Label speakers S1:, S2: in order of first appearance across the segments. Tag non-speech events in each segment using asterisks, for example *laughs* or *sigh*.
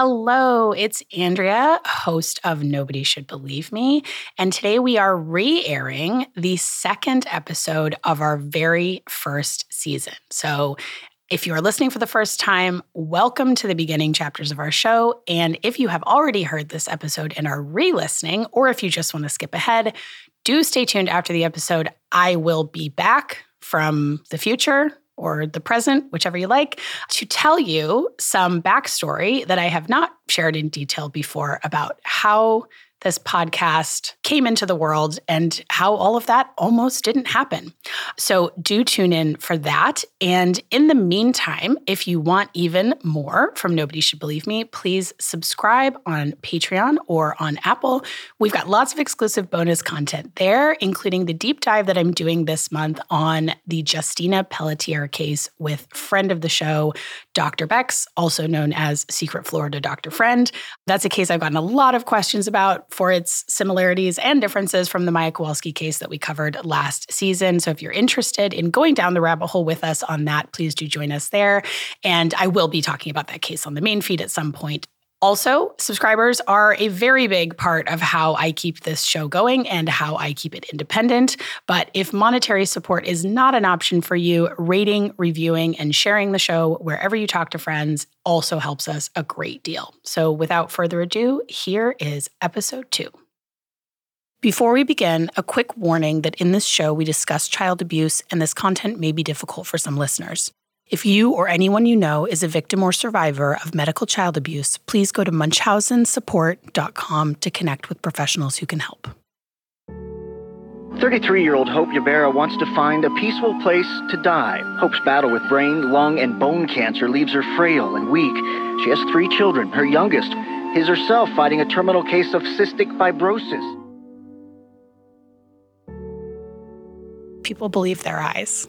S1: Hello, it's Andrea, host of Nobody Should Believe Me. And today we are re airing the second episode of our very first season. So, if you are listening for the first time, welcome to the beginning chapters of our show. And if you have already heard this episode and are re listening, or if you just want to skip ahead, do stay tuned after the episode. I will be back from the future or the present, whichever you like, to tell you some backstory that I have not shared in detail before about how this podcast came into the world and how all of that almost didn't happen. So do tune in for that. And in the meantime, if you want even more from Nobody Should Believe Me, please subscribe on Patreon or on Apple. We've got lots of exclusive bonus content there, including the deep dive that I'm doing this month on the Justina Pelletier case with friend of the show, Dr. Bex, also known as Secret Florida Dr. Friend. That's a case I've gotten a lot of questions about for its similarities and differences from the Maya Kowalski case that we covered last season. So if you're interested in going down the rabbit hole with us on that, please do join us there. And I will be talking about that case on the main feed at some point also, subscribers are a very big part of how I keep this show going and how I keep it independent. But if monetary support is not an option for you, rating, reviewing, and sharing the show wherever you talk to friends also helps us a great deal. So without further ado, here is episode two. Before we begin, a quick warning that in this show we discuss child abuse and this content may be difficult for some listeners. If you or anyone you know is a victim or survivor of medical child abuse, please go to munchausensupport.com to connect with professionals who can help.
S2: 33 year old Hope Ybarra wants to find a peaceful place to die. Hope's battle with brain, lung, and bone cancer leaves her frail and weak. She has three children. Her youngest is herself fighting a terminal case of cystic fibrosis.
S1: People believe their eyes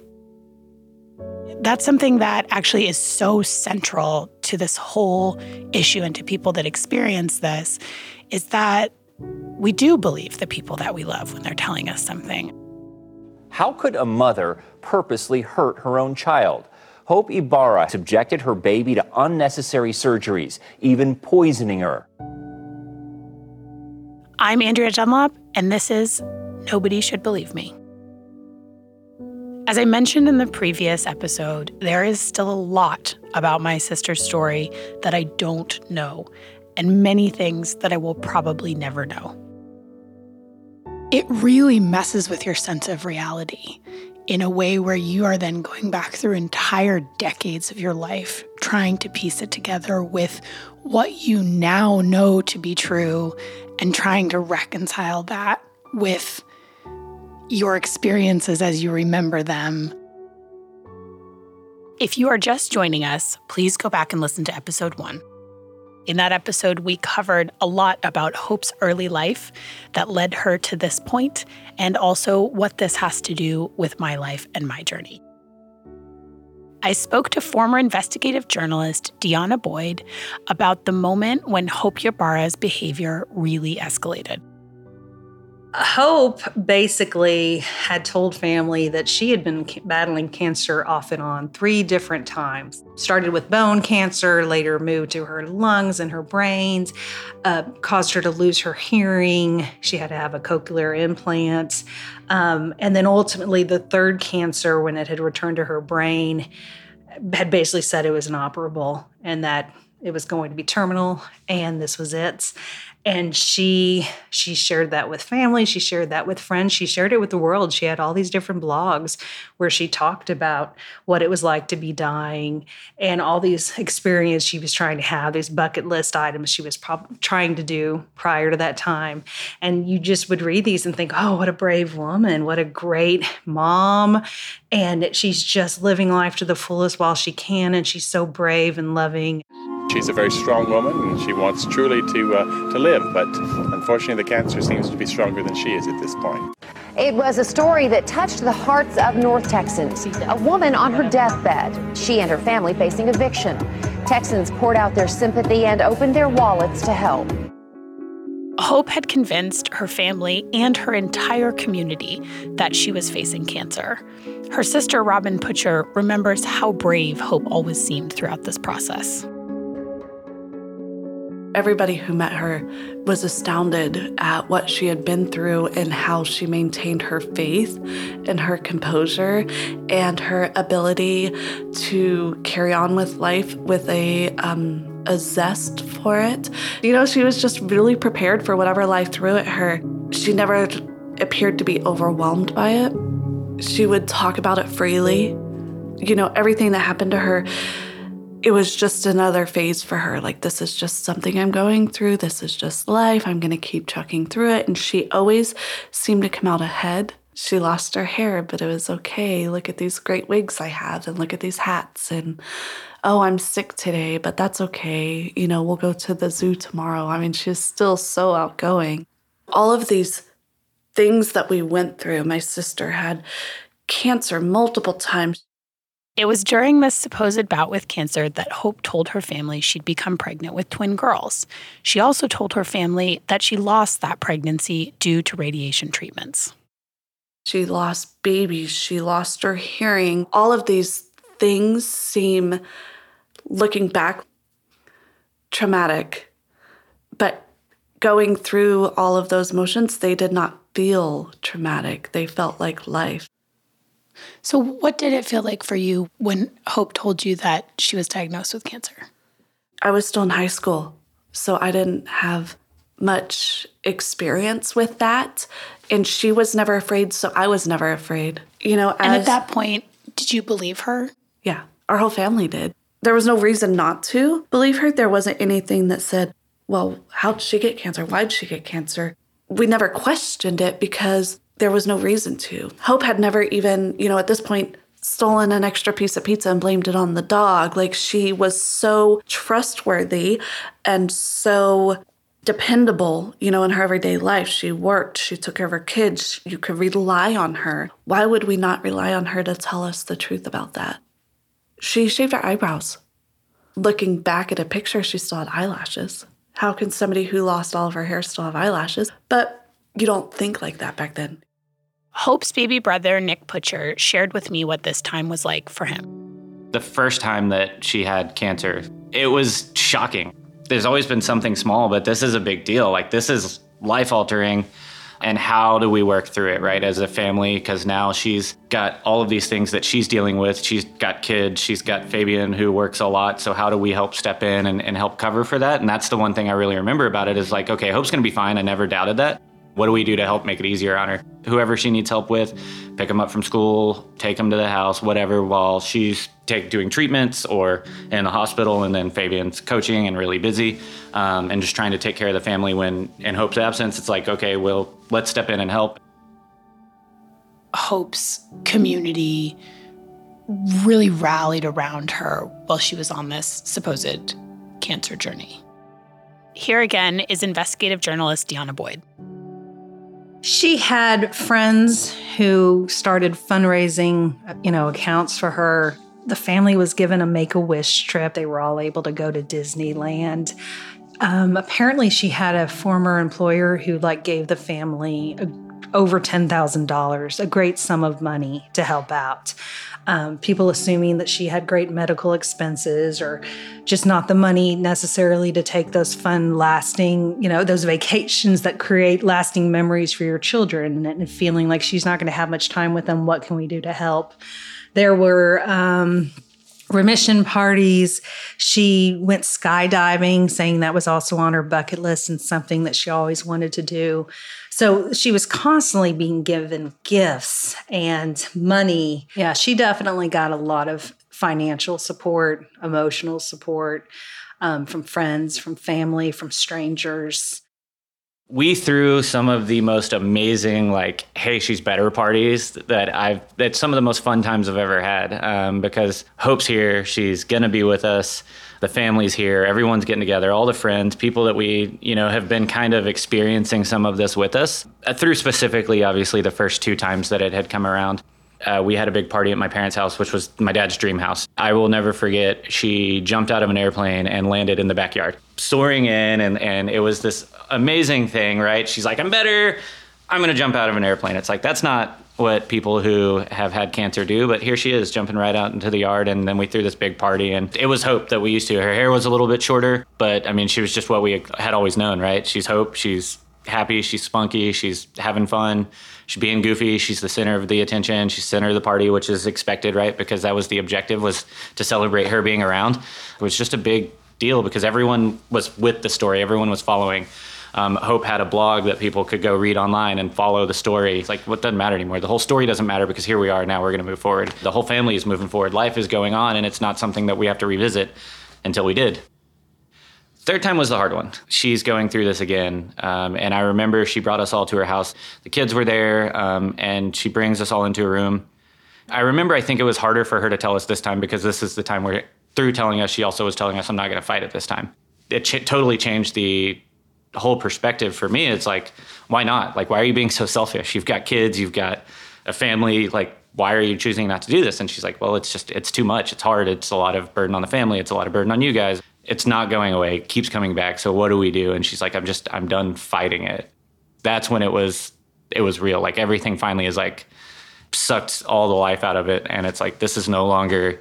S1: that's something that actually is so central to this whole issue and to people that experience this is that we do believe the people that we love when they're telling us something.
S3: How could a mother purposely hurt her own child? Hope Ybarra subjected her baby to unnecessary surgeries, even poisoning her.
S1: I'm Andrea Dunlop, and this is Nobody Should Believe Me. As I mentioned in the previous episode, there is still a lot about my sister's story that I don't know, and many things that I will probably never know. It really messes with your sense of reality in a way where you are then going back through entire decades of your life trying to piece it together with what you now know to be true and trying to reconcile that with your experiences as you remember them. If you are just joining us, please go back and listen to episode one. In that episode, we covered a lot about Hope's early life that led her to this point, and also what this has to do with my life and my journey. I spoke to former investigative journalist Deanna Boyd about the moment when Hope Ybarra's behavior really escalated.
S4: Hope basically had told family that she had been battling cancer off and on three different times. Started with bone cancer, later moved to her lungs and her brains, uh, caused her to lose her hearing. She had to have a cochlear implant. Um, and then ultimately, the third cancer, when it had returned to her brain, had basically said it was inoperable and that it was going to be terminal and this was it and she she shared that with family she shared that with friends she shared it with the world. She had all these different blogs where she talked about what it was like to be dying and all these experiences she was trying to have these bucket list items she was trying to do prior to that time. And you just would read these and think oh what a brave woman what a great mom. And she's just living life to the fullest while she can and she's so brave and loving
S5: She's a very strong woman and she wants truly to, uh, to live, but unfortunately, the cancer seems to be stronger than she is at this point.
S6: It was a story that touched the hearts of North Texans. A woman on her deathbed, she and her family facing eviction. Texans poured out their sympathy and opened their wallets to help.
S1: Hope had convinced her family and her entire community that she was facing cancer. Her sister, Robin Putcher, remembers how brave Hope always seemed throughout this process.
S7: Everybody who met her was astounded at what she had been through and how she maintained her faith and her composure and her ability to carry on with life with a um, a zest for it. You know, she was just really prepared for whatever life threw at her. She never appeared to be overwhelmed by it. She would talk about it freely. You know, everything that happened to her it was just another phase for her. Like, this is just something I'm going through. This is just life. I'm going to keep chucking through it. And she always seemed to come out ahead. She lost her hair, but it was okay. Look at these great wigs I have, and look at these hats. And oh, I'm sick today, but that's okay. You know, we'll go to the zoo tomorrow. I mean, she's still so outgoing. All of these things that we went through, my sister had cancer multiple times.
S1: It was during this supposed bout with cancer that Hope told her family she'd become pregnant with twin girls. She also told her family that she lost that pregnancy due to radiation treatments.
S7: She lost babies, she lost her hearing. All of these things seem, looking back, traumatic. But going through all of those motions, they did not feel traumatic. They felt like life.
S1: So, what did it feel like for you when Hope told you that she was diagnosed with cancer?
S7: I was still in high school, so I didn't have much experience with that. And she was never afraid, so I was never afraid. You know,
S1: and at that point, did you believe her?
S7: Yeah, our whole family did. There was no reason not to believe her. There wasn't anything that said, well, how'd she get cancer? Why'd she get cancer? We never questioned it because there was no reason to. Hope had never even, you know, at this point, stolen an extra piece of pizza and blamed it on the dog. Like she was so trustworthy and so dependable, you know, in her everyday life. She worked, she took care of her kids. You could rely on her. Why would we not rely on her to tell us the truth about that? She shaved her eyebrows. Looking back at a picture, she still had eyelashes. How can somebody who lost all of her hair still have eyelashes? But you don't think like that back then.
S1: Hope's baby brother, Nick Putcher, shared with me what this time was like for him.
S8: The first time that she had cancer, it was shocking. There's always been something small, but this is a big deal. Like, this is life altering. And how do we work through it, right, as a family? Because now she's got all of these things that she's dealing with. She's got kids, she's got Fabian who works a lot. So, how do we help step in and, and help cover for that? And that's the one thing I really remember about it is like, okay, Hope's gonna be fine. I never doubted that. What do we do to help make it easier on her? Whoever she needs help with, pick them up from school, take them to the house, whatever, while she's take, doing treatments or in the hospital. And then Fabian's coaching and really busy um, and just trying to take care of the family when, in Hope's absence, it's like, okay, well, let's step in and help.
S1: Hope's community really rallied around her while she was on this supposed cancer journey. Here again is investigative journalist Deanna Boyd.
S4: She had friends who started fundraising, you know, accounts for her. The family was given a make a wish trip. They were all able to go to Disneyland. Um, apparently, she had a former employer who like gave the family a, over ten thousand dollars, a great sum of money to help out um, people assuming that she had great medical expenses or just not the money necessarily to take those fun, lasting, you know, those vacations that create lasting memories for your children and feeling like she's not going to have much time with them. What can we do to help? There were, um, remission parties. She went skydiving, saying that was also on her bucket list and something that she always wanted to do. So she was constantly being given gifts and money. Yeah, she definitely got a lot of financial support, emotional support um, from friends, from family, from strangers.
S8: We threw some of the most amazing, like, hey, she's better parties that I've, that some of the most fun times I've ever had um, because Hope's here. She's going to be with us the family's here, everyone's getting together, all the friends, people that we, you know, have been kind of experiencing some of this with us uh, through specifically, obviously, the first two times that it had come around. Uh, we had a big party at my parents' house, which was my dad's dream house. I will never forget. She jumped out of an airplane and landed in the backyard, soaring in, and and it was this amazing thing, right? She's like, "I'm better. I'm gonna jump out of an airplane." It's like that's not what people who have had cancer do, but here she is jumping right out into the yard. And then we threw this big party, and it was Hope that we used to. Her hair was a little bit shorter, but I mean, she was just what we had always known, right? She's Hope. She's happy. She's spunky. She's having fun. She's being goofy. She's the center of the attention. She's center of the party, which is expected, right? Because that was the objective was to celebrate her being around. It was just a big deal because everyone was with the story. Everyone was following um, Hope had a blog that people could go read online and follow the story. It's like, what doesn't matter anymore? The whole story doesn't matter because here we are now. We're going to move forward. The whole family is moving forward. Life is going on, and it's not something that we have to revisit until we did. Third time was the hard one. She's going through this again. Um, and I remember she brought us all to her house. The kids were there, um, and she brings us all into a room. I remember I think it was harder for her to tell us this time because this is the time where, through telling us, she also was telling us, I'm not going to fight it this time. It ch- totally changed the whole perspective for me it's like why not? Like why are you being so selfish? You've got kids you've got a family like why are you choosing not to do this? And she's like well it's just it's too much it's hard it's a lot of burden on the family it's a lot of burden on you guys. It's not going away it keeps coming back so what do we do? And she's like i'm just i'm done fighting it. That's when it was it was real. Like everything finally is like sucked all the life out of it and it's like this is no longer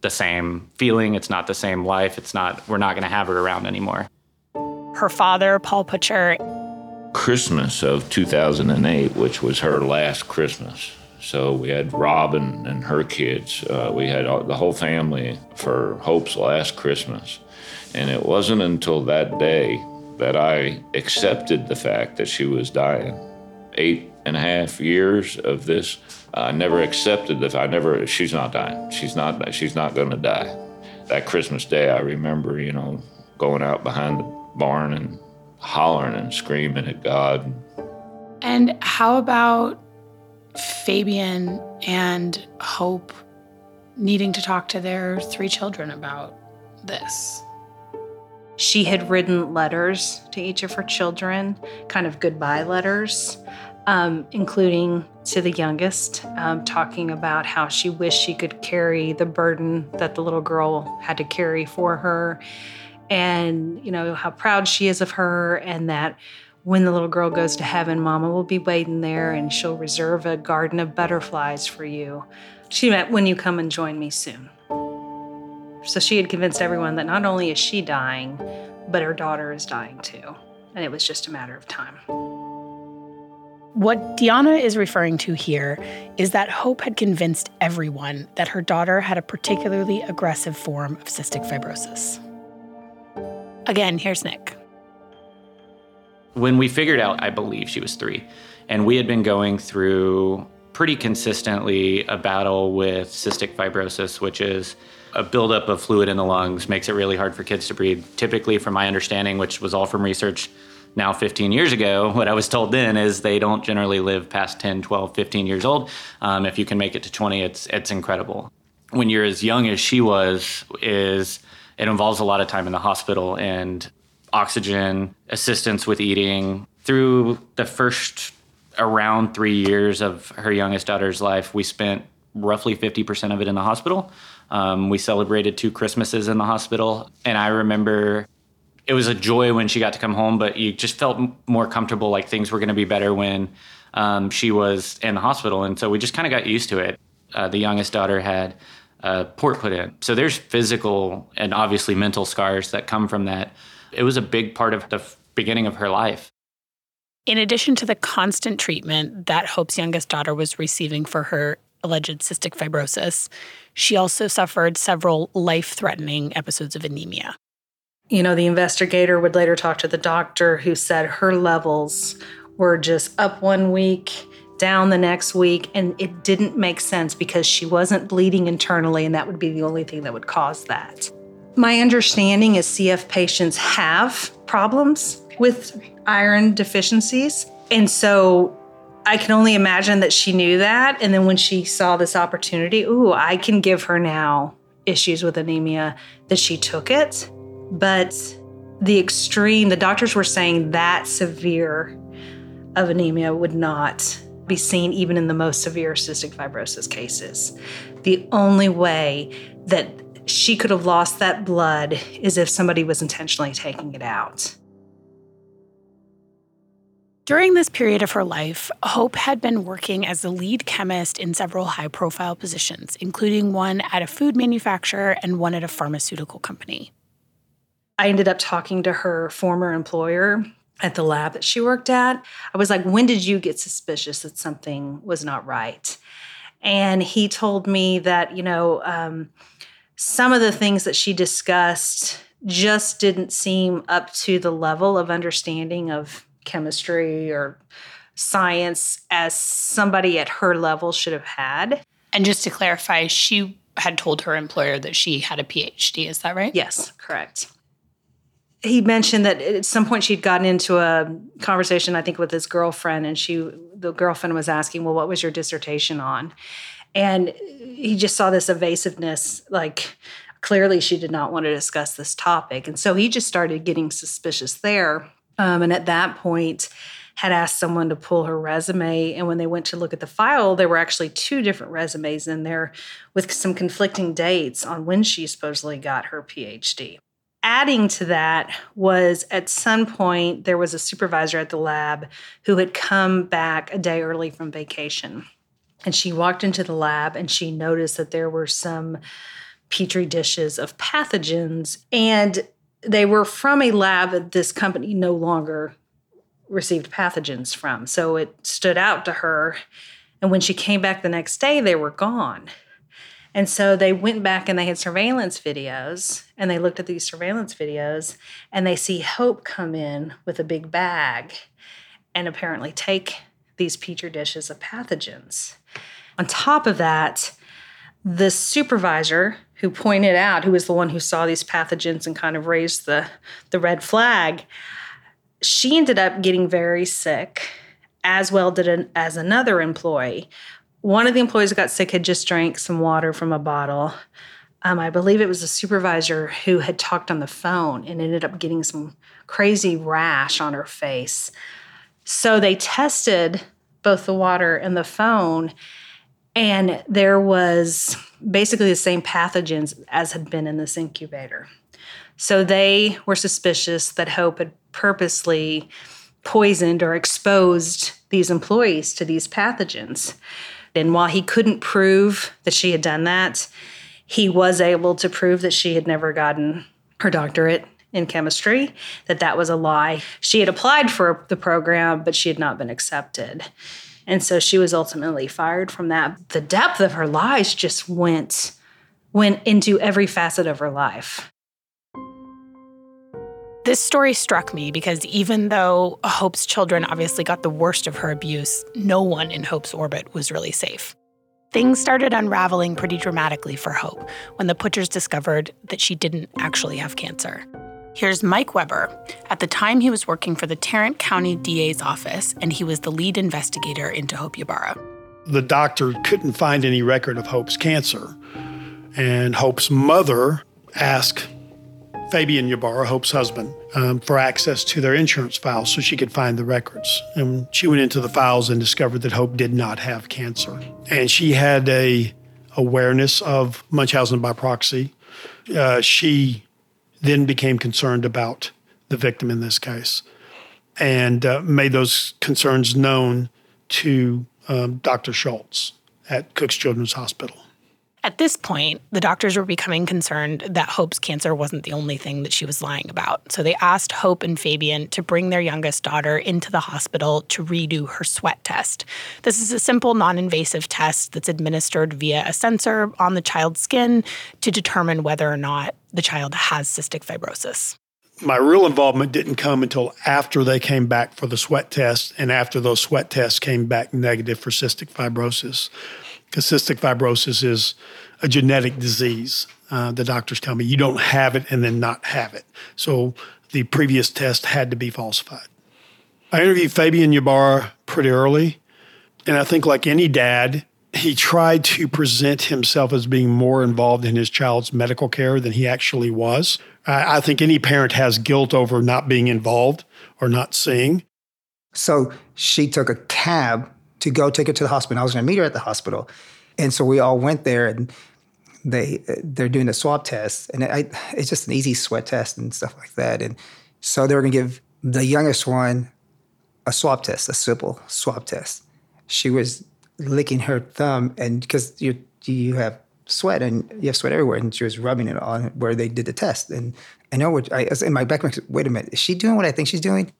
S8: the same feeling it's not the same life it's not we're not going to have her around anymore
S1: her father, Paul Putcher.
S9: Christmas of 2008, which was her last Christmas. So we had Robin and her kids. Uh, we had the whole family for Hope's last Christmas. And it wasn't until that day that I accepted the fact that she was dying. Eight and a half years of this, I never accepted that. I never. She's not dying. She's not. She's not going to die. That Christmas day, I remember, you know, going out behind the barn and hollering and screaming at God.
S1: And how about Fabian and Hope needing to talk to their three children about this?
S4: She had written letters to each of her children, kind of goodbye letters, um, including to the youngest, um, talking about how she wished she could carry the burden that the little girl had to carry for her and you know how proud she is of her and that when the little girl goes to heaven mama will be waiting there and she'll reserve a garden of butterflies for you. She meant when you come and join me soon. So she had convinced everyone that not only is she dying but her daughter is dying too. And it was just a matter of time.
S1: What Deanna is referring to here is that Hope had convinced everyone that her daughter had a particularly aggressive form of cystic fibrosis. Again, here's Nick.
S8: When we figured out, I believe she was three, and we had been going through pretty consistently a battle with cystic fibrosis, which is a buildup of fluid in the lungs, makes it really hard for kids to breathe. Typically, from my understanding, which was all from research now 15 years ago, *laughs* what I was told then is they don't generally live past 10, 12, 15 years old. Um, if you can make it to 20, it's, it's incredible. When you're as young as she was, is it involves a lot of time in the hospital and oxygen, assistance with eating. Through the first around three years of her youngest daughter's life, we spent roughly 50% of it in the hospital. Um, we celebrated two Christmases in the hospital. And I remember it was a joy when she got to come home, but you just felt more comfortable, like things were going to be better when um, she was in the hospital. And so we just kind of got used to it. Uh, the youngest daughter had uh, port put in. So there's physical and obviously mental scars that come from that. It was a big part of the beginning of her life.
S1: In addition to the constant treatment that Hope's youngest daughter was receiving for her alleged cystic fibrosis, she also suffered several life threatening episodes of anemia.
S4: You know, the investigator would later talk to the doctor who said her levels were just up one week down the next week and it didn't make sense because she wasn't bleeding internally and that would be the only thing that would cause that. My understanding is CF patients have problems with iron deficiencies. And so I can only imagine that she knew that. And then when she saw this opportunity, ooh, I can give her now issues with anemia, that she took it. But the extreme, the doctors were saying that severe of anemia would not be seen even in the most severe cystic fibrosis cases. The only way that she could have lost that blood is if somebody was intentionally taking it out.
S1: During this period of her life, Hope had been working as the lead chemist in several high profile positions, including one at a food manufacturer and one at a pharmaceutical company.
S4: I ended up talking to her former employer at the lab that she worked at. I was like, when did you get suspicious that something was not right? And he told me that, you know, um, some of the things that she discussed just didn't seem up to the level of understanding of chemistry or science as somebody at her level should have had.
S1: And just to clarify, she had told her employer that she had a PhD. Is that right?
S4: Yes, correct. He mentioned that at some point she'd gotten into a conversation, I think, with his girlfriend, and she, the girlfriend, was asking, "Well, what was your dissertation on?" And he just saw this evasiveness, like clearly she did not want to discuss this topic, and so he just started getting suspicious there. Um, and at that point, had asked someone to pull her resume. And when they went to look at the file, there were actually two different resumes in there with some conflicting dates on when she supposedly got her PhD. Adding to that was at some point, there was a supervisor at the lab who had come back a day early from vacation. And she walked into the lab and she noticed that there were some petri dishes of pathogens. And they were from a lab that this company no longer received pathogens from. So it stood out to her. And when she came back the next day, they were gone. And so they went back and they had surveillance videos and they looked at these surveillance videos and they see Hope come in with a big bag and apparently take these petri dishes of pathogens. On top of that, the supervisor who pointed out, who was the one who saw these pathogens and kind of raised the, the red flag, she ended up getting very sick, as well did an, as another employee. One of the employees who got sick had just drank some water from a bottle. Um, I believe it was a supervisor who had talked on the phone and ended up getting some crazy rash on her face. So they tested both the water and the phone, and there was basically the same pathogens as had been in this incubator. So they were suspicious that Hope had purposely poisoned or exposed these employees to these pathogens. And while he couldn't prove that she had done that, he was able to prove that she had never gotten her doctorate in chemistry, that that was a lie. She had applied for the program, but she had not been accepted. And so she was ultimately fired from that. The depth of her lies just went went into every facet of her life.
S1: This story struck me because even though Hope's children obviously got the worst of her abuse, no one in Hope's orbit was really safe. Things started unraveling pretty dramatically for Hope when the Putchers discovered that she didn't actually have cancer. Here's Mike Weber. At the time, he was working for the Tarrant County DA's office, and he was the lead investigator into Hope Ybarra.
S10: The doctor couldn't find any record of Hope's cancer, and Hope's mother asked Fabian Ybarra, Hope's husband, um, for access to their insurance files so she could find the records. And she went into the files and discovered that Hope did not have cancer. And she had a awareness of Munchausen by proxy. Uh, she then became concerned about the victim in this case and uh, made those concerns known to um, Dr. Schultz at Cook's Children's Hospital.
S1: At this point, the doctors were becoming concerned that Hope's cancer wasn't the only thing that she was lying about. So they asked Hope and Fabian to bring their youngest daughter into the hospital to redo her sweat test. This is a simple, non invasive test that's administered via a sensor on the child's skin to determine whether or not the child has cystic fibrosis.
S10: My real involvement didn't come until after they came back for the sweat test and after those sweat tests came back negative for cystic fibrosis because cystic fibrosis is a genetic disease. Uh, the doctors tell me you don't have it and then not have it. So the previous test had to be falsified. I interviewed Fabian Ybarra pretty early, and I think, like any dad, he tried to present himself as being more involved in his child's medical care than he actually was. I, I think any parent has guilt over not being involved or not seeing.
S11: So she took a cab to go take her to the hospital. I was going to meet her at the hospital, and so we all went there, and they they're doing the swab test, and I, it's just an easy sweat test and stuff like that. And so they were going to give the youngest one a swab test, a simple swab test. She was licking her thumb, and because you you have sweat and you have sweat everywhere, and she was rubbing it on where they did the test. And I know what I in my back. Wait a minute, is she doing what I think she's doing?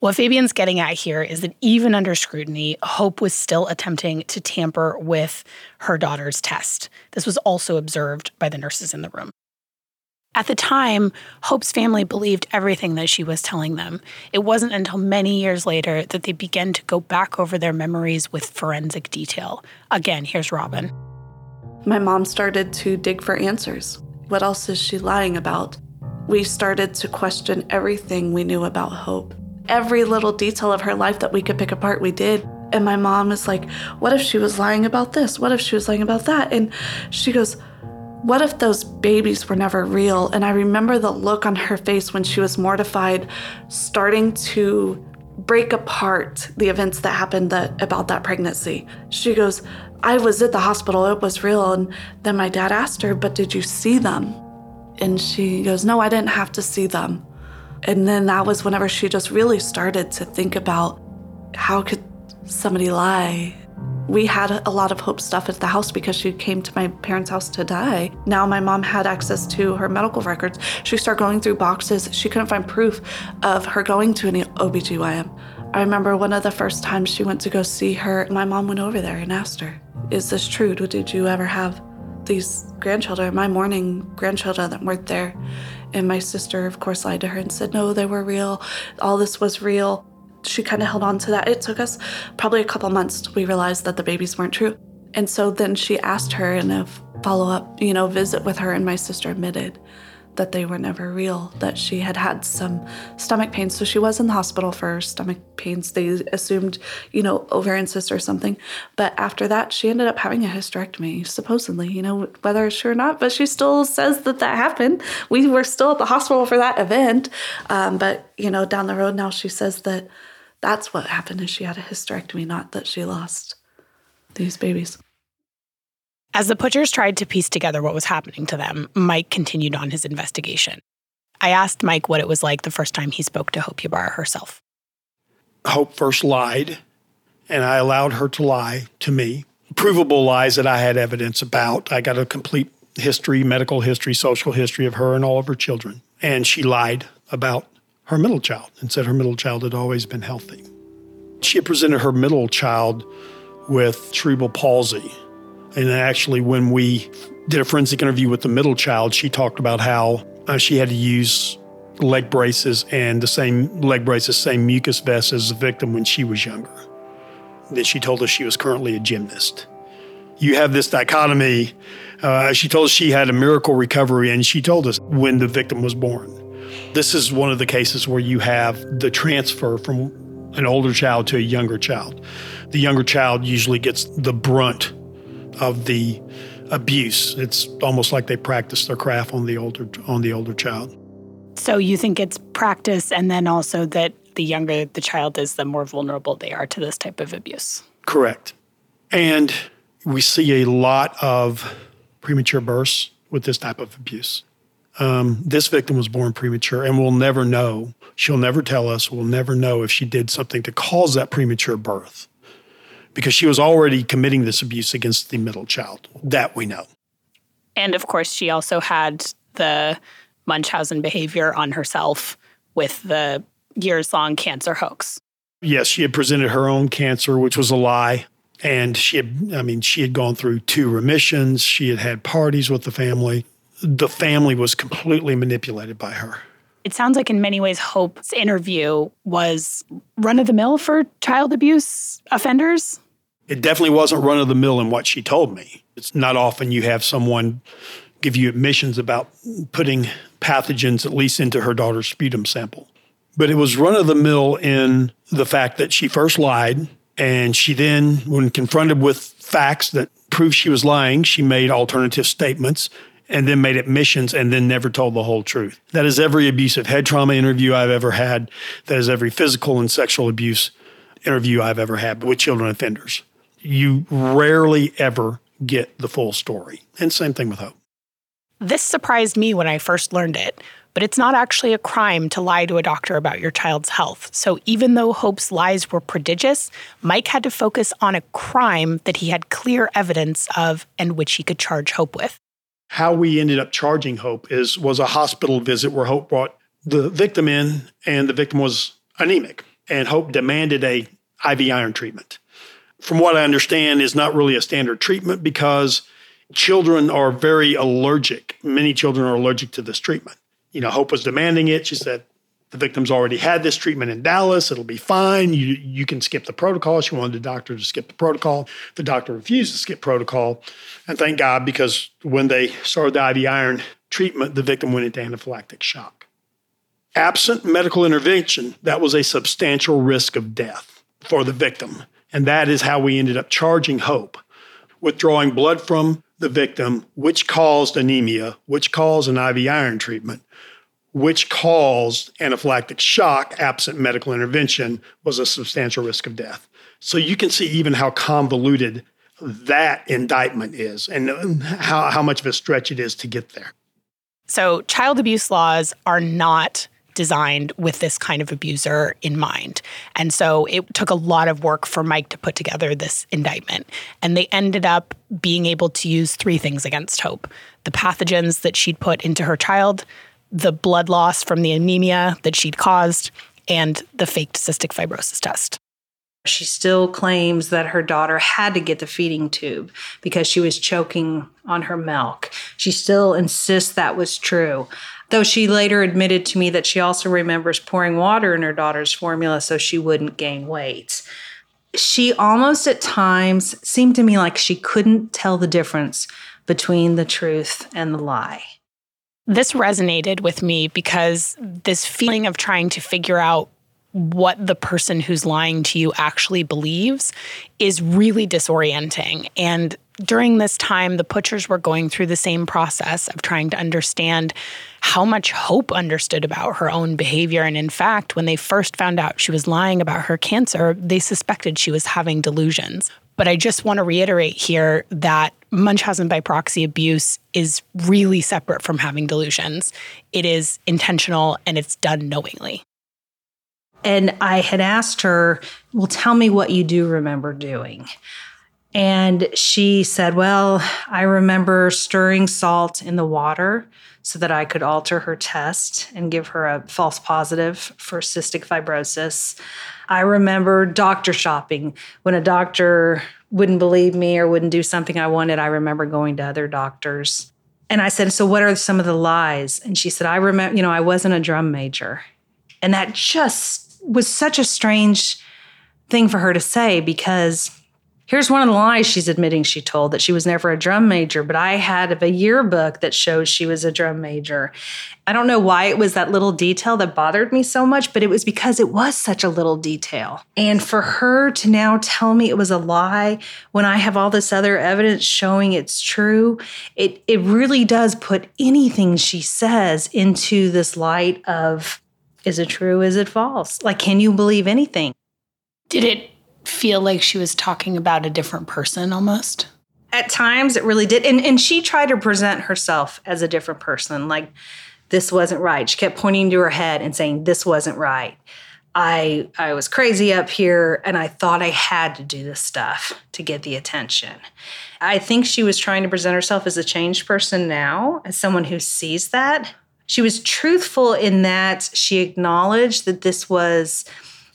S1: What Fabian's getting at here is that even under scrutiny, Hope was still attempting to tamper with her daughter's test. This was also observed by the nurses in the room. At the time, Hope's family believed everything that she was telling them. It wasn't until many years later that they began to go back over their memories with forensic detail. Again, here's Robin.
S7: My mom started to dig for answers. What else is she lying about? We started to question everything we knew about Hope. Every little detail of her life that we could pick apart, we did. And my mom is like, What if she was lying about this? What if she was lying about that? And she goes, what if those babies were never real? And I remember the look on her face when she was mortified, starting to break apart the events that happened that, about that pregnancy. She goes, I was at the hospital, it was real. And then my dad asked her, But did you see them? And she goes, No, I didn't have to see them. And then that was whenever she just really started to think about how could somebody lie we had a lot of Hope stuff at the house because she came to my parents' house to die. Now my mom had access to her medical records. She started going through boxes. She couldn't find proof of her going to an OBGYN. I remember one of the first times she went to go see her, my mom went over there and asked her, Is this true? Did you ever have these grandchildren, my mourning grandchildren that weren't there? And my sister, of course, lied to her and said, No, they were real. All this was real she kind of held on to that. It took us probably a couple months we realized that the babies weren't true. And so then she asked her in a follow up, you know, visit with her, and my sister admitted that they were never real, that she had had some stomach pains. So she was in the hospital for stomach pains. They assumed, you know, ovarian cyst or something. But after that, she ended up having a hysterectomy, supposedly, you know, whether it's true or not. But she still says that that happened. We were still at the hospital for that event. Um, but, you know, down the road now, she says that that's what happened is she had a hysterectomy, not that she lost these babies.
S1: As the Putchers tried to piece together what was happening to them, Mike continued on his investigation. I asked Mike what it was like the first time he spoke to Hope Ybarra herself.
S10: Hope first lied, and I allowed her to lie to me. Provable lies that I had evidence about. I got a complete history, medical history, social history of her and all of her children. And she lied about her middle child and said her middle child had always been healthy. She had presented her middle child with cerebral palsy. And actually, when we did a forensic interview with the middle child, she talked about how uh, she had to use leg braces and the same leg braces, same mucus vest as the victim when she was younger. Then she told us she was currently a gymnast. You have this dichotomy. Uh, she told us she had a miracle recovery, and she told us when the victim was born. This is one of the cases where you have the transfer from an older child to a younger child. The younger child usually gets the brunt of the abuse. It's almost like they practice their craft on the older on the older child.
S1: So you think it's practice and then also that the younger the child is, the more vulnerable they are to this type of abuse.
S10: Correct. And we see a lot of premature births with this type of abuse. Um, this victim was born premature, and we'll never know. She'll never tell us. We'll never know if she did something to cause that premature birth because she was already committing this abuse against the middle child. That we know.
S1: And of course, she also had the Munchausen behavior on herself with the years long cancer hoax.
S10: Yes, she had presented her own cancer, which was a lie. And she had, I mean, she had gone through two remissions. She had had parties with the family the family was completely manipulated by her.
S1: It sounds like, in many ways, Hope's interview was run of the mill for child abuse offenders.
S10: It definitely wasn't run of the mill in what she told me. It's not often you have someone give you admissions about putting pathogens, at least into her daughter's sputum sample. But it was run of the mill in the fact that she first lied, and she then, when confronted with facts that proved she was lying, she made alternative statements and then made admissions and then never told the whole truth. That is every abusive head trauma interview I've ever had. That is every physical and sexual abuse interview I've ever had with children offenders. You rarely ever get the full story. And same thing with Hope.
S1: This surprised me when I first learned it, but it's not actually a crime to lie to a doctor about your child's health. So even though Hope's lies were prodigious, Mike had to focus on a crime that he had clear evidence of and which he could charge Hope with.
S10: How we ended up charging Hope is was a hospital visit where Hope brought the victim in and the victim was anemic and Hope demanded a IV iron treatment. From what I understand is not really a standard treatment because children are very allergic. Many children are allergic to this treatment. You know, Hope was demanding it. She said, the victim's already had this treatment in Dallas. It'll be fine. You, you can skip the protocol. She wanted the doctor to skip the protocol. The doctor refused to skip protocol. And thank God, because when they started the IV iron treatment, the victim went into anaphylactic shock. Absent medical intervention, that was a substantial risk of death for the victim. And that is how we ended up charging Hope, withdrawing blood from the victim, which caused anemia, which caused an IV iron treatment, which caused anaphylactic shock absent medical intervention, was a substantial risk of death. So you can see even how convoluted that indictment is and how, how much of a stretch it is to get there.
S1: So, child abuse laws are not designed with this kind of abuser in mind. And so it took a lot of work for Mike to put together this indictment. And they ended up being able to use three things against Hope the pathogens that she'd put into her child, the blood loss from the anemia that she'd caused, and the faked cystic fibrosis test.
S4: She still claims that her daughter had to get the feeding tube because she was choking on her milk. She still insists that was true. Though she later admitted to me that she also remembers pouring water in her daughter's formula so she wouldn't gain weight. She almost at times seemed to me like she couldn't tell the difference between the truth and the lie.
S1: This resonated with me because this feeling of trying to figure out what the person who's lying to you actually believes is really disorienting. And during this time, the Putchers were going through the same process of trying to understand how much Hope understood about her own behavior. And in fact, when they first found out she was lying about her cancer, they suspected she was having delusions. But I just want to reiterate here that Munchausen by proxy abuse is really separate from having delusions. It is intentional and it's done knowingly.
S4: And I had asked her, Well, tell me what you do remember doing. And she said, Well, I remember stirring salt in the water so that I could alter her test and give her a false positive for cystic fibrosis. I remember doctor shopping. When a doctor wouldn't believe me or wouldn't do something I wanted, I remember going to other doctors. And I said, So what are some of the lies? And she said, I remember, you know, I wasn't a drum major. And that just was such a strange thing for her to say because Here's one of the lies she's admitting she told that she was never a drum major, but I had a yearbook that shows she was a drum major. I don't know why it was that little detail that bothered me so much, but it was because it was such a little detail. And for her to now tell me it was a lie when I have all this other evidence showing it's true, it, it really does put anything she says into this light of is it true? Is it false? Like, can you believe anything?
S1: Did it feel like she was talking about a different person almost?
S4: At times it really did. And and she tried to present herself as a different person. Like this wasn't right. She kept pointing to her head and saying this wasn't right. I I was crazy up here and I thought I had to do this stuff to get the attention. I think she was trying to present herself as a changed person now, as someone who sees that. She was truthful in that she acknowledged that this was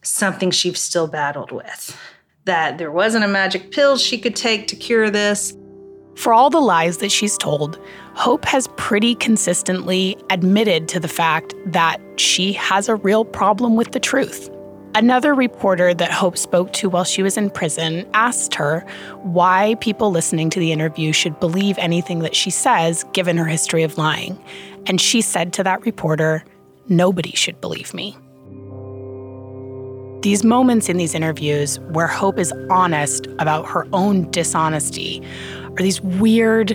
S4: something she still battled with. That there wasn't a magic pill she could take to cure this.
S1: For all the lies that she's told, Hope has pretty consistently admitted to the fact that she has a real problem with the truth. Another reporter that Hope spoke to while she was in prison asked her why people listening to the interview should believe anything that she says, given her history of lying. And she said to that reporter, Nobody should believe me. These moments in these interviews where Hope is honest about her own dishonesty are these weird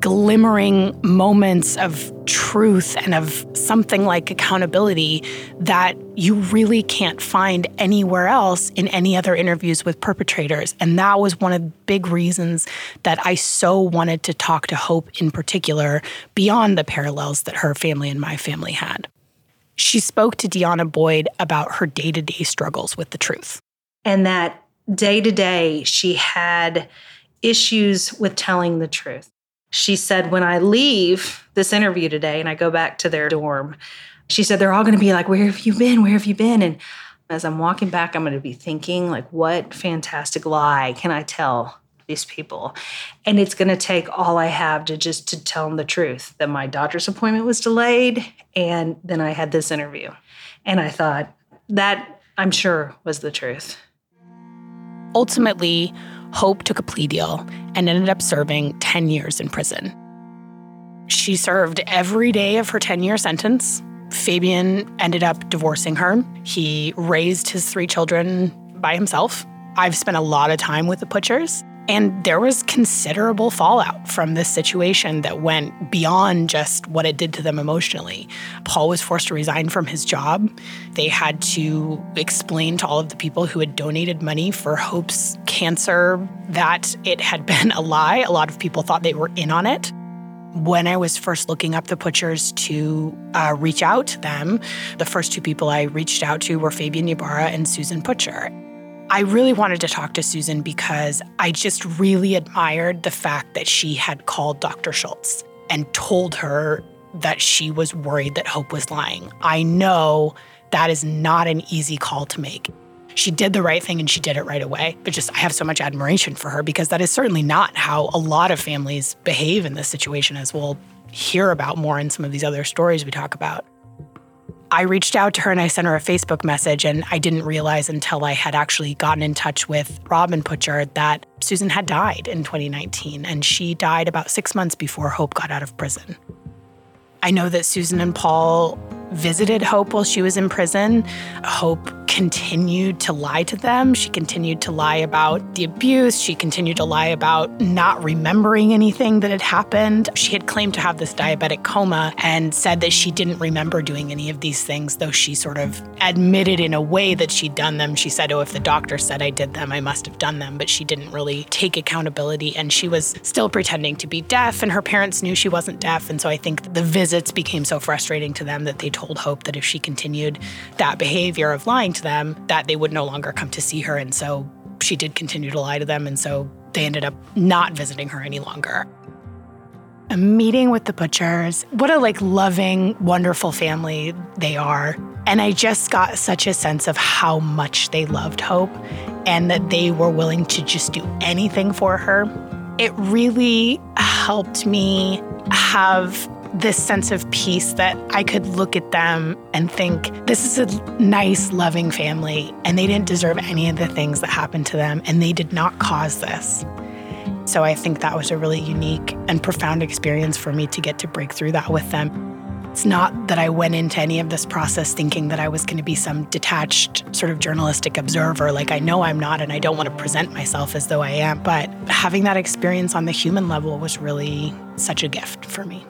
S1: glimmering moments of truth and of something like accountability that you really can't find anywhere else in any other interviews with perpetrators. And that was one of the big reasons that I so wanted to talk to Hope in particular, beyond the parallels that her family and my family had. She spoke to Deanna Boyd about her day to day struggles with the truth.
S4: And that day to day, she had issues with telling the truth. She said, when I leave this interview today and I go back to their dorm, she said, they're all going to be like, Where have you been? Where have you been? And as I'm walking back, I'm going to be thinking, like, what fantastic lie can I tell these people? And it's going to take all I have to just to tell them the truth that my doctor's appointment was delayed and then I had this interview. And I thought that I'm sure was the truth.
S1: Ultimately, Hope took a plea deal and ended up serving 10 years in prison. She served every day of her 10 year sentence. Fabian ended up divorcing her. He raised his three children by himself. I've spent a lot of time with the Putchers, and there was considerable fallout from this situation that went beyond just what it did to them emotionally. Paul was forced to resign from his job. They had to explain to all of the people who had donated money for Hope's cancer that it had been a lie. A lot of people thought they were in on it. When I was first looking up the Putchers to uh, reach out to them, the first two people I reached out to were Fabian Ybarra and Susan Putcher. I really wanted to talk to Susan because I just really admired the fact that she had called Dr. Schultz and told her that she was worried that Hope was lying. I know that is not an easy call to make. She did the right thing and she did it right away. But just, I have so much admiration for her because that is certainly not how a lot of families behave in this situation, as we'll hear about more in some of these other stories we talk about. I reached out to her and I sent her a Facebook message, and I didn't realize until I had actually gotten in touch with Robin Putcher that Susan had died in 2019, and she died about six months before Hope got out of prison. I know that Susan and Paul visited Hope while she was in prison. Hope continued to lie to them. She continued to lie about the abuse. She continued to lie about not remembering anything that had happened. She had claimed to have this diabetic coma and said that she didn't remember doing any of these things, though she sort of admitted in a way that she'd done them. She said, Oh, if the doctor said I did them, I must have done them. But she didn't really take accountability. And she was still pretending to be deaf, and her parents knew she wasn't deaf. And so I think the visits became so frustrating to them that they told Hope that if she continued that behavior of lying to them that they would no longer come to see her. And so she did continue to lie to them. And so they ended up not visiting her any longer. A meeting with the Putchers. What a like loving, wonderful family they are. And I just got such a sense of how much they loved Hope and that they were willing to just do anything for her. It really helped me have this sense of peace that I could look at them and think, this is a nice, loving family, and they didn't deserve any of the things that happened to them, and they did not cause this. So I think that was a really unique and profound experience for me to get to break through that with them. It's not that I went into any of this process thinking that I was going to be some detached sort of journalistic observer. Like, I know I'm not, and I don't want to present myself as though I am. But having that experience on the human level was really such a gift for me.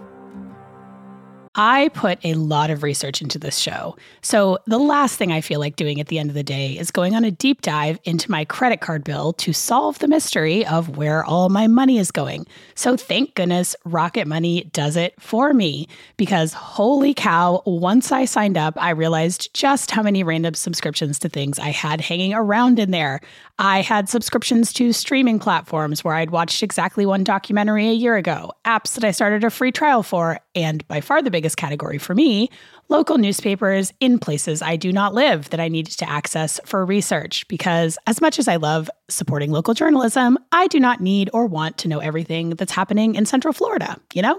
S1: I put a lot of research into this show. So, the last thing I feel like doing at the end of the day is going on a deep dive into my credit card bill to solve the mystery of where all my money is going. So, thank goodness Rocket Money does it for me because holy cow, once I signed up, I realized just how many random subscriptions to things I had hanging around in there. I had subscriptions to streaming platforms where I'd watched exactly one documentary a year ago, apps that I started a free trial for, and by far the biggest category for me, local newspapers in places I do not live that I needed to access for research. Because as much as I love supporting local journalism, I do not need or want to know everything that's happening in Central Florida, you know?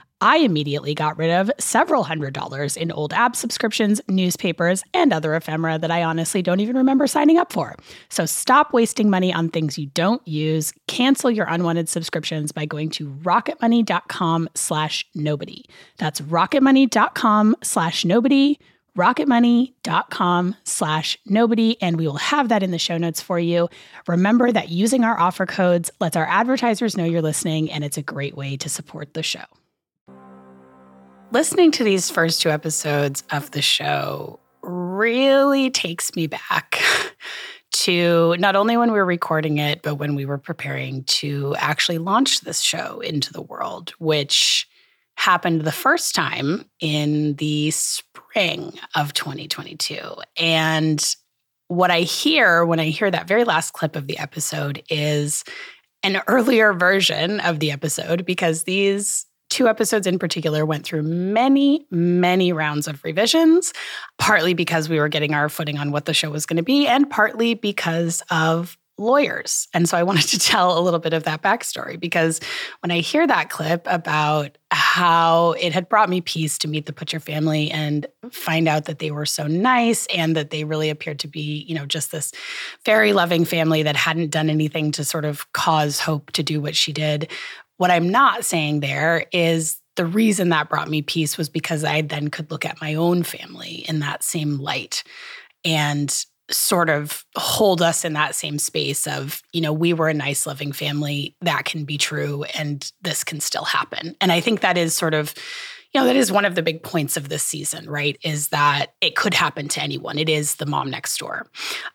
S1: I immediately got rid of several hundred dollars in old app subscriptions, newspapers, and other ephemera that I honestly don't even remember signing up for. So stop wasting money on things you don't use. Cancel your unwanted subscriptions by going to rocketmoney.com slash nobody. That's rocketmoney.com slash nobody rocketmoney.com slash nobody and we will have that in the show notes for you remember that using our offer codes lets our advertisers know you're listening and it's a great way to support the show listening to these first two episodes of the show really takes me back *laughs* to not only when we were recording it, but when we were preparing to actually launch this show into the world, which happened the first time in the spring of 2022. And what I hear when I hear that very last clip of the episode is an earlier version of the episode because these two episodes in particular went through many, many rounds of revisions, partly because we were getting our footing on what the show was going to be, and partly because of lawyers. And so I wanted to *laughs* tell a little bit of that backstory because when I hear that clip about how it had brought me peace to meet the Putcher family and find out that they were so nice and that they really appeared to be, you know, just this very loving family that hadn't done anything to sort of cause Hope to do what she did. What I'm not saying there is the reason that brought me peace was because I then could look at my own family in that same light and sort of hold us in that same space of, you know, we were a nice, loving family. That can be true and this can still happen. And I think that is sort of, you know, that is one of the big points of this season, right? Is that it could happen to anyone. It is the mom next door.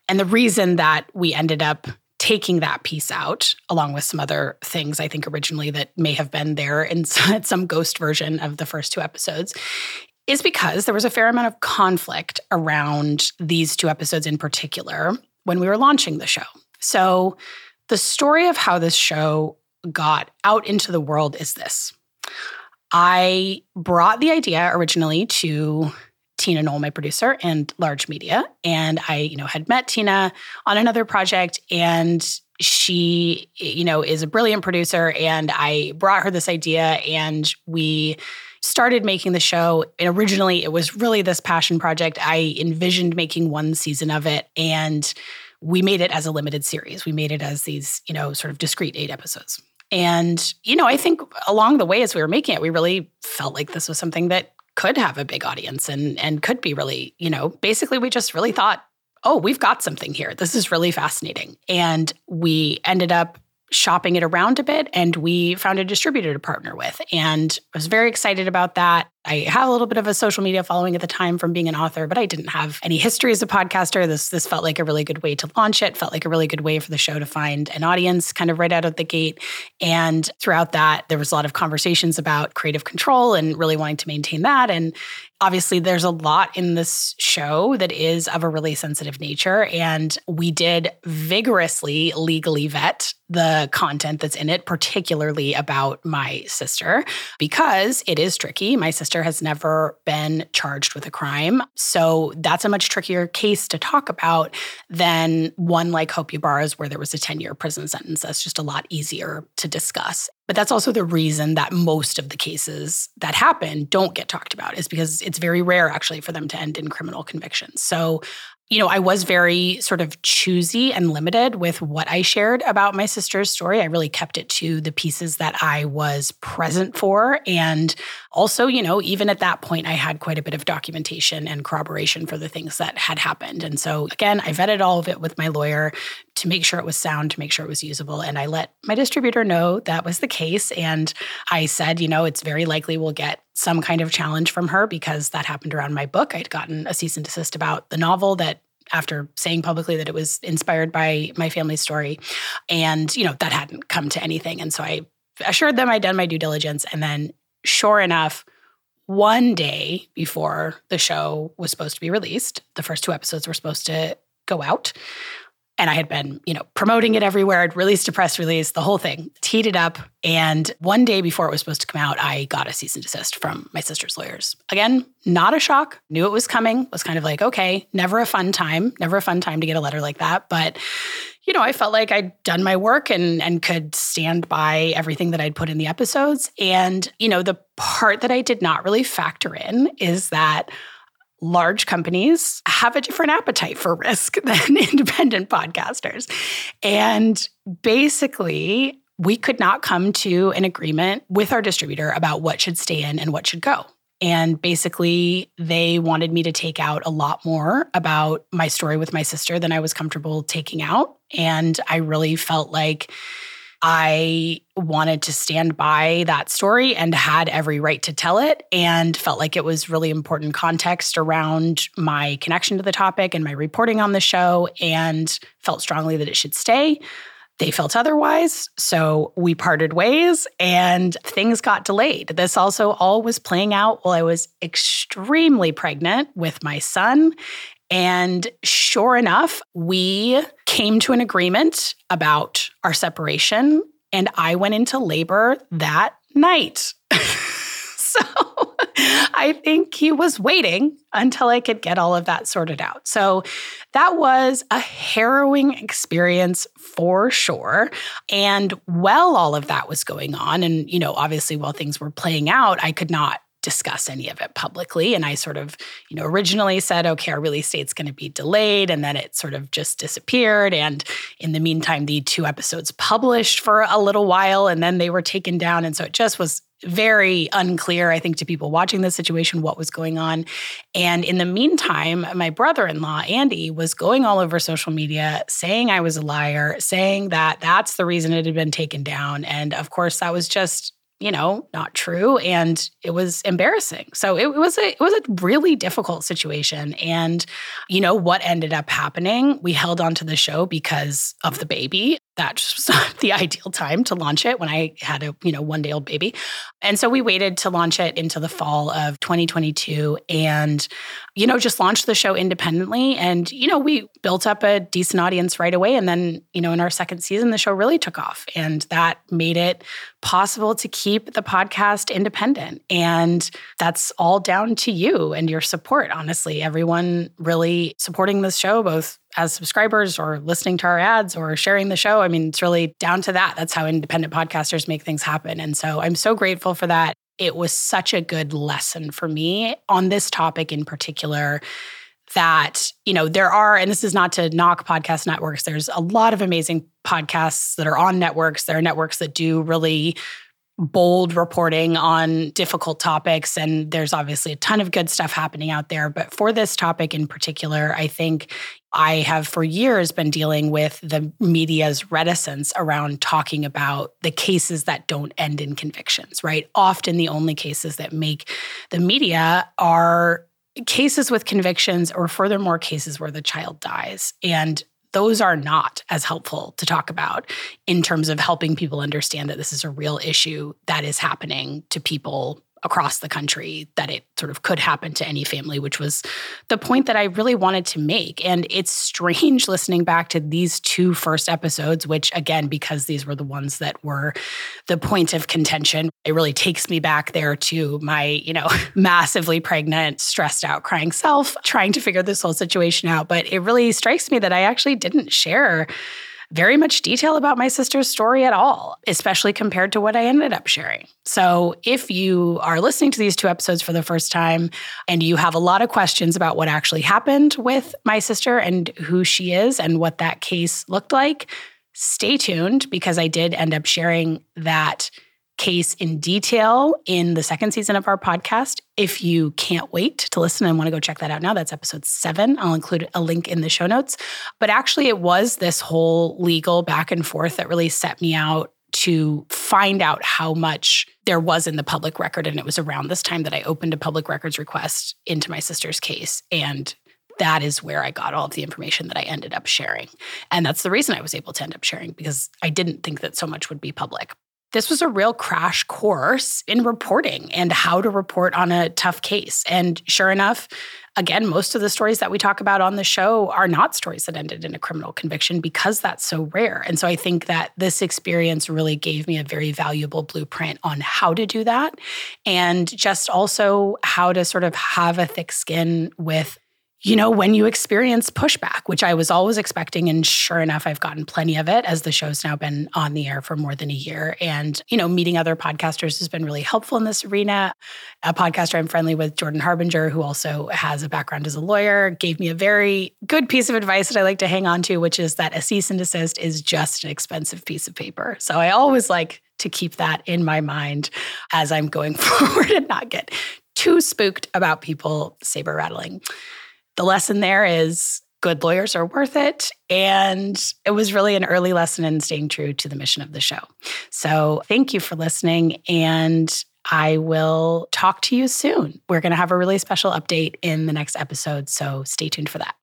S1: And the reason that we ended up taking that piece out along with some other things i think originally that may have been there in *laughs* some ghost version of the first two episodes is because there was a fair amount of conflict around these two episodes in particular when we were launching the show. So, the story of how this show got out into the world is this I brought the idea originally to Tina Knoll, my producer, and Large Media. And I, you know, had met Tina on another project and she, you know, is a brilliant producer. And I brought her this idea and we started making the show, and originally it was really this passion project. I envisioned making one season of it, and we made it as a limited series. We made it as these, you know, sort of discrete eight episodes. And, you know, I think along the way as we were making it, we really felt like this was something that could have a big audience and and could be really, you know, basically we just really thought, oh, we've got something here. This is really fascinating. And we ended up shopping it around a bit and we found a distributor to partner with and I was very excited about that. I have a little bit of a social media following at the time from being an author, but I didn't have any history as a podcaster. This this felt like a really good way to launch it, felt like a really good way for the show to find an audience kind of right out of the gate. And throughout that, there was a lot of conversations about creative control and really wanting to maintain that and obviously there's a lot in this show that is of a really sensitive nature and we did vigorously legally vet the content that's in it particularly about my sister because it is tricky. My sister has never been charged with a crime so that's a much trickier case to talk about than one like hope Ybarra's where there was a 10 year prison sentence. That's just a lot easier to discuss but that's also the reason that most of the cases that happen don't get talked about, is because it's very rare actually for them to end in criminal convictions. So you know, I was very sort of choosy and limited with what I shared about my sister's story. I really kept it to the pieces that I was present for. And also, you know, even at that point, I had quite a bit of documentation and corroboration for the things that had happened. And so, again, I vetted all of it with my lawyer to make sure it was sound, to make sure it was usable. And I let my distributor know that was the case. And I said, you know, it's very likely we'll get some kind of challenge from her because that happened around my book. I'd gotten a cease and desist about the novel that after saying publicly that it was inspired by my family's story. And, you know, that hadn't come to anything. And so I assured them I'd done my due diligence. And then, sure enough, one day before the show was supposed to be released, the first two episodes were supposed to go out and I had been, you know, promoting it everywhere. I'd released a press release, the whole thing, teed it up. And one day before it was supposed to come out, I got a cease and desist from my sister's lawyers. Again, not a shock, knew it was coming, was kind of like, okay, never a fun time, never a fun time to get a letter like that. But, you know, I felt like I'd done my work and and could stand by everything that I'd put in the episodes. And, you know, the part that I did not really factor in is that large companies have a different appetite for risk *laughs* than *laughs* independent podcasters. And basically, we could not come to an agreement with our distributor about what should stay in and what should go. And basically, they wanted me to take out a lot more about my story with my sister than I was comfortable taking out. And I really felt like I wanted to stand by that story and had every right to tell it, and felt like it was really important context around my connection to the topic and my reporting on the show, and felt strongly that it should stay. They felt otherwise. So we parted ways and things got delayed. This also all was playing out while I was extremely pregnant with my son. And sure enough, we came to an agreement about our separation. And I went into labor that night. *laughs* so I think he was waiting until I could get all of that sorted out. So that was a harrowing experience for sure. And while all of that was going on, and, you know, obviously while things were playing out, I could not discuss any of it publicly. And I sort of, you know, originally said, okay, our release date's going to be delayed. And then it sort of just disappeared. And in the meantime, the two episodes published for a little while and then they were taken down. And so it just was very unclear, I think, to people watching the situation what was going on. And in the meantime, my brother in law, Andy, was going all over social media saying I was a liar, saying that that's the reason it had been taken down. And of course, that was just you know, not true, and it was embarrassing. So it, was a it was a really difficult situation. And you know what ended up happening? We held on to the show because of the baby. That's *laughs* not the ideal time to launch it when I had a you know one day old baby, and so we waited to launch it into the fall of 2022, and you know just launched the show independently. And you know we built up a decent audience right away, and then you know in our second season the show really took off, and that made it possible to keep the podcast independent. And that's all down to you and your support, honestly. Everyone really supporting this show, both as subscribers or listening to our ads or sharing the show. I mean, it's really down to that. That's how independent podcasters make things happen. And so I'm so grateful for that. It was such a good lesson for me on this topic in particular that you know there are and this is not to knock podcast networks there's a lot of amazing podcasts that are on networks there are networks that do really bold reporting on difficult topics and there's obviously a ton of good stuff happening out there. But for this topic in particular i think i have for years been dealing with the media's reticence around talking about the cases that don't end in convictions right? Often the only cases that make the media are cases with convictions or furthermore cases where the child dies. And those are not as helpful to talk about in terms of helping people understand that this is a real issue that is happening to people across the country that it sort of could happen to any family, which was the point that I really wanted to make. And it's strange *laughs* listening back to these two first episodes, which again, because these were the ones that were the point of contention, it really takes me back there to my, you know, *laughs* massively pregnant, stressed out, crying self, trying to figure this whole situation out. But it really strikes me that I actually didn't share very much detail about my sister's story at all, especially compared to what I ended up sharing. So, if you are listening to these two episodes for the first time and you have a lot of questions about what actually happened with my sister and who she is and what that case looked like, stay tuned because I did end up sharing that case in detail in the second season of our podcast. If you can't wait to listen and want to go check that out now, that's episode seven. I'll include a link in the show notes. But actually, it was this whole legal back and forth that really set me out to find out how much there was in the public record. And it was around this time that I opened a public records request into my sister's case. And that is where I got all of the information that I ended up sharing. And that's the reason I was able to end up sharing because I didn't think that so much would be public this was a real crash course in reporting and how to report on a tough case. And sure enough, again, most of the stories that we talk about on the show are not stories that ended in a criminal conviction because that's so rare. And so I think that this experience really gave me a very valuable blueprint on how to do that and just also how to sort of have a thick skin with you know, when you experience pushback, which I was always expecting. And sure enough, I've gotten plenty of it as the show's now been on the air for more than a year. And, you know, meeting other podcasters has been really helpful in this arena. A podcaster I'm friendly with, Jordan Harbinger, who also has a background as a lawyer, gave me a very good piece of advice that I like to hang on to, which is that a cease and desist is just an expensive piece of paper. So I always like to keep that in my mind as I'm going *laughs* forward and not get too spooked about people saber rattling the lesson there is good lawyers are worth it. And it was really an early lesson in staying true to the mission of the show. So thank you for listening. And I will talk to you soon. We're going to have a really special update in the next episode. So stay tuned for that.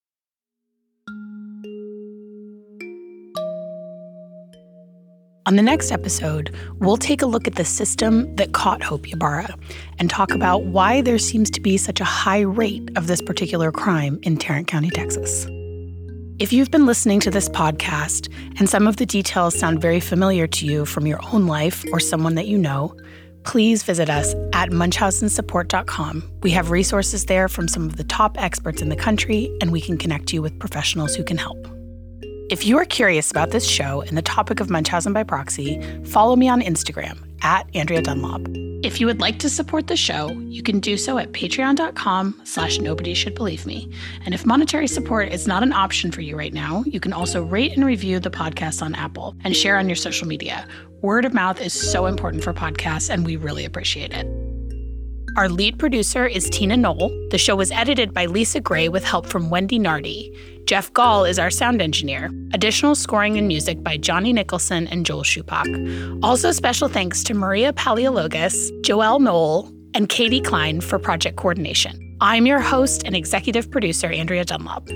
S1: On the next episode, we'll take a look at the system that caught Hope Ybarra and talk about why there seems to be such a high rate of this particular crime in Tarrant County, Texas. If you've been listening to this podcast and some of the details sound very familiar to you from your own life or someone that you know, please visit us at munchausensupport.com. We have resources there from some of the top experts in the country, and we can connect you with professionals who can help. If you are curious about this show and the topic of Munchausen by proxy, follow me on Instagram at Andrea Dunlop. If you would like to support the show, you can do so at patreon.com slash nobody should believe me. And if monetary support is not an option for you right now, you can also rate and review the podcast on Apple and share on your social media. Word of mouth is so important for podcasts, and we really appreciate it. Our lead producer is Tina Knoll. The show was edited by Lisa Gray with help from Wendy Nardi. Jeff Gall is our sound engineer. Additional scoring and music by Johnny Nicholson and Joel Shupak. Also, special thanks to Maria Paleologos, Joelle Knoll, and Katie Klein for project coordination. I'm your host and executive producer, Andrea Dunlop.